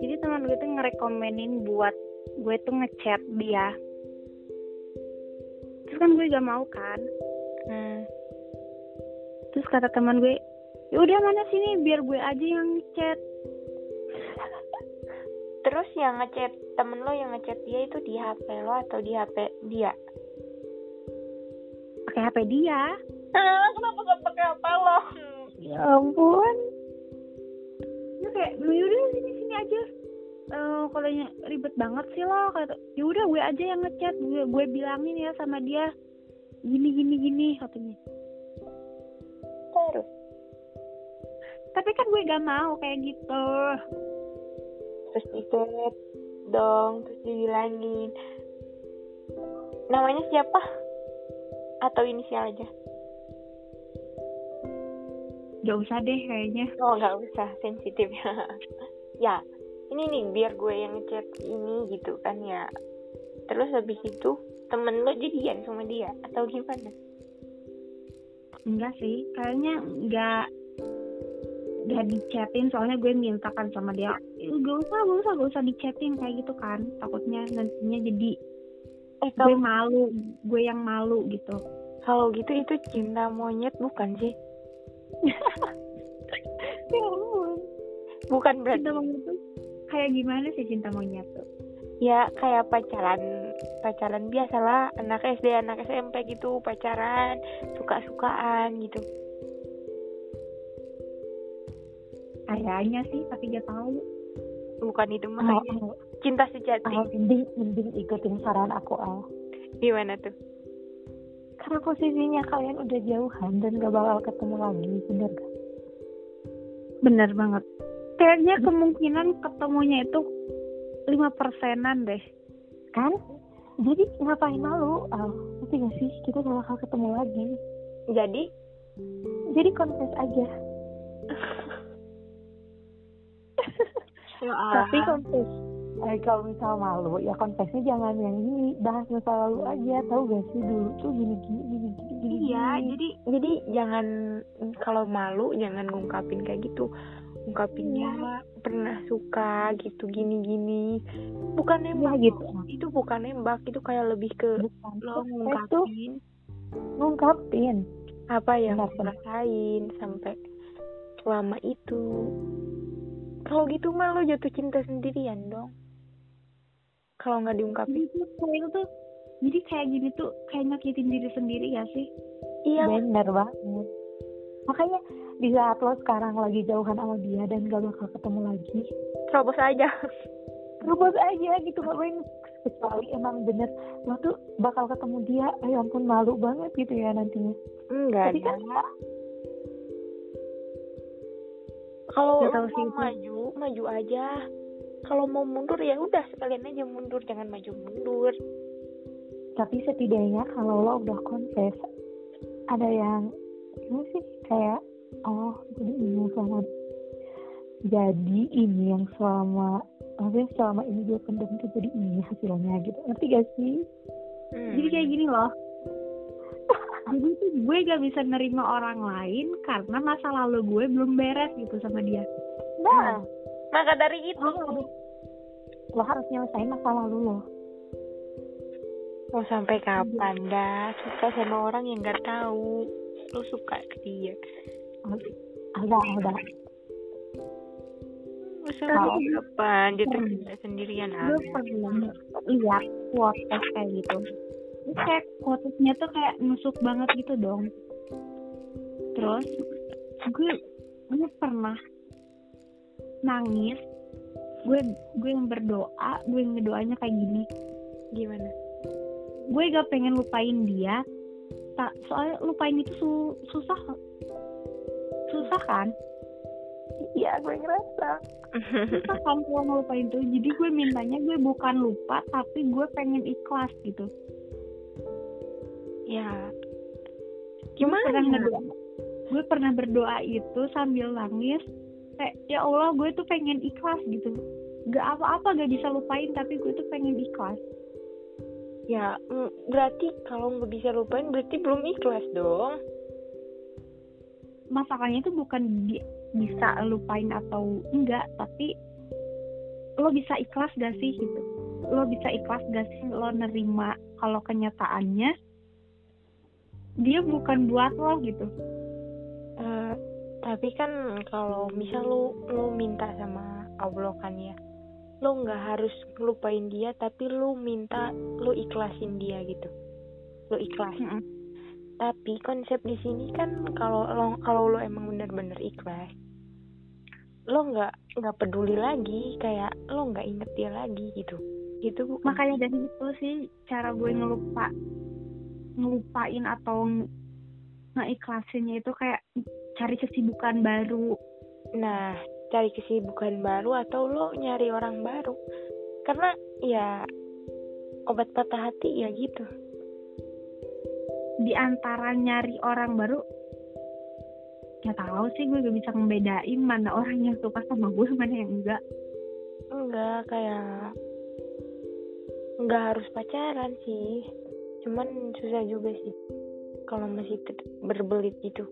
jadi teman gue tuh ngerekomenin buat gue tuh ngechat dia. Terus kan gue gak mau kan? Hmm. terus kata teman gue ya udah mana sini? Biar gue aja yang ngechat. Terus yang ngechat temen lo yang ngechat dia itu di HP lo atau di HP dia? Pakai HP dia. Ah, kenapa gak pakai HP lo ya ampun. Ya kayak ya udah sini sini aja. Uh, kalau ribet banget sih lo kata ya udah gue aja yang ngechat. Gue gue bilangin ya sama dia gini gini gini katanya. Terus? Tapi kan gue gak mau kayak gitu. Terus di dong terus dibilangin. Namanya siapa? Atau inisial aja gak usah deh kayaknya. Oh gak usah sensitif. Ya ini nih biar gue yang ngechat ini gitu kan ya. Terus habis itu temen lo jadian sama dia atau gimana? Enggak sih kayaknya enggak gak dichatin soalnya gue mintakan sama dia gak usah gak usah gak usah dichatin kayak gitu kan. Takutnya nantinya jadi eh gue malu gue yang malu gitu. Kalau gitu itu cinta monyet bukan sih ya ampun bukan berarti cinta monyet tuh kayak gimana sih cinta monyet tuh? Ya kayak pacaran pacaran biasa lah. Anak SD anak SMP gitu pacaran suka sukaan gitu. Kayaknya sih tapi gak tahu. Bukan itu mah Oh, kayak oh, cinta sejati. Oh, mending mending ikutin saran aku al gimana tuh? Karena posisinya kalian udah jauhan dan gak bakal ketemu lagi bener gak bener banget. Kayaknya kemungkinan ketemunya itu lima persenan deh. Kan? Jadi ngapain malu? Al ngerti gak sih? Kita gak bakal ketemu lagi. Jadi? Jadi confess aja. Tapi confess eh, kalau misal malu ya confessnya jangan yang ini bahas masa lalu aja tahu gak sih dulu tuh gini gini gini gini gini iya gini. jadi jadi jangan kalau malu jangan ngungkapin kayak gitu. Ungkapinnya pernah suka gitu gini gini. Bukan nembak gitu. itu bukan nembak itu kayak lebih ke bukan. lo ngungkapin. Ngungkapin. Apa yang rasain sampai selama itu. Kalau gitu mah lo jatuh cinta sendirian dong kalau nggak diungkapin. Jadi kayak itu tuh jadi kayak gini tuh kayak nyakitin diri sendiri ya sih? Iya. Bener banget. Makanya di saat lo sekarang lagi jauhan sama dia dan gak bakal ketemu lagi terobos aja. terus aja gitu ngapain kecuali emang bener lo tuh bakal ketemu dia eh ampun malu banget gitu ya nantinya. Enggak tapi kan ada. Kalau lo mau itu. maju maju aja kalau mau mundur ya udah sekalian aja mundur. Jangan maju mundur. Tapi setidaknya kalau lo udah confess ada yang ini sih kayak oh jadi ini yang selama jadi ini yang selama maksudnya selama ini gue pendam tuh jadi ini hasilnya gitu. Ngerti gak sih? Hmm. jadi kayak gini loh. Jadi tuh gue gak bisa nerima orang lain karena masa lalu gue belum beres gitu sama dia. Nah maka dari itu lo harus lo harus nyelesain masa lalu lo. Mau sampai kapan dah suka sama orang yang nggak tahu. Lo suka ke dia. Ada ada mau sampai kapan jatuh cinta sendirian gue pernah lihat quotes kayak gitu? Terus kayak quotesnya tuh kayak nusuk banget gitu dong. Terus gue gue pernah nangis gue gue yang berdoa gue yang berdoanya kayak gini. Gimana? Gue gak pengen lupain dia tak soalnya lupain itu su- susah. Susah kan? Iya gue ngerasa. Susah kan kalau ngelupain tuh? Jadi gue mintanya gue bukan lupa tapi gue pengen ikhlas gitu. Ya gue pernah gimana? gue pernah berdoa itu sambil nangis kayak ya Allah gue tuh pengen ikhlas gitu. Gak apa-apa gak bisa lupain tapi gue tuh pengen ikhlas. Ya berarti kalau nggak bisa lupain berarti belum ikhlas dong. Masalahnya itu bukan di, bisa lupain atau enggak tapi lo bisa ikhlas gak sih gitu? Lo bisa ikhlas gak sih lo nerima kalau kenyataannya dia bukan buat lo gitu tapi kan kalau misal lu lu minta sama Allah kan ya lu nggak harus ngelupain dia tapi lu minta lu ikhlasin dia gitu. Lu ikhlas. Mm-mm. tapi konsep di sini kan kalau lo kalau lo emang bener-bener ikhlas lo nggak nggak peduli lagi kayak lo nggak inget dia lagi gitu. Itu bukan? Makanya dari itu sih cara gue ngelupa ngelupain atau ngeikhlasinnya itu kayak cari kesibukan baru Nah, cari kesibukan baru atau lo nyari orang baru. Karena ya obat patah hati ya gitu. di antara nyari orang baru nggak tahu sih gue gak bisa ngebedain mana orang yang suka sama gue mana yang enggak Enggak kayak enggak harus pacaran sih. Cuman susah juga sih kalau masih berbelit gitu.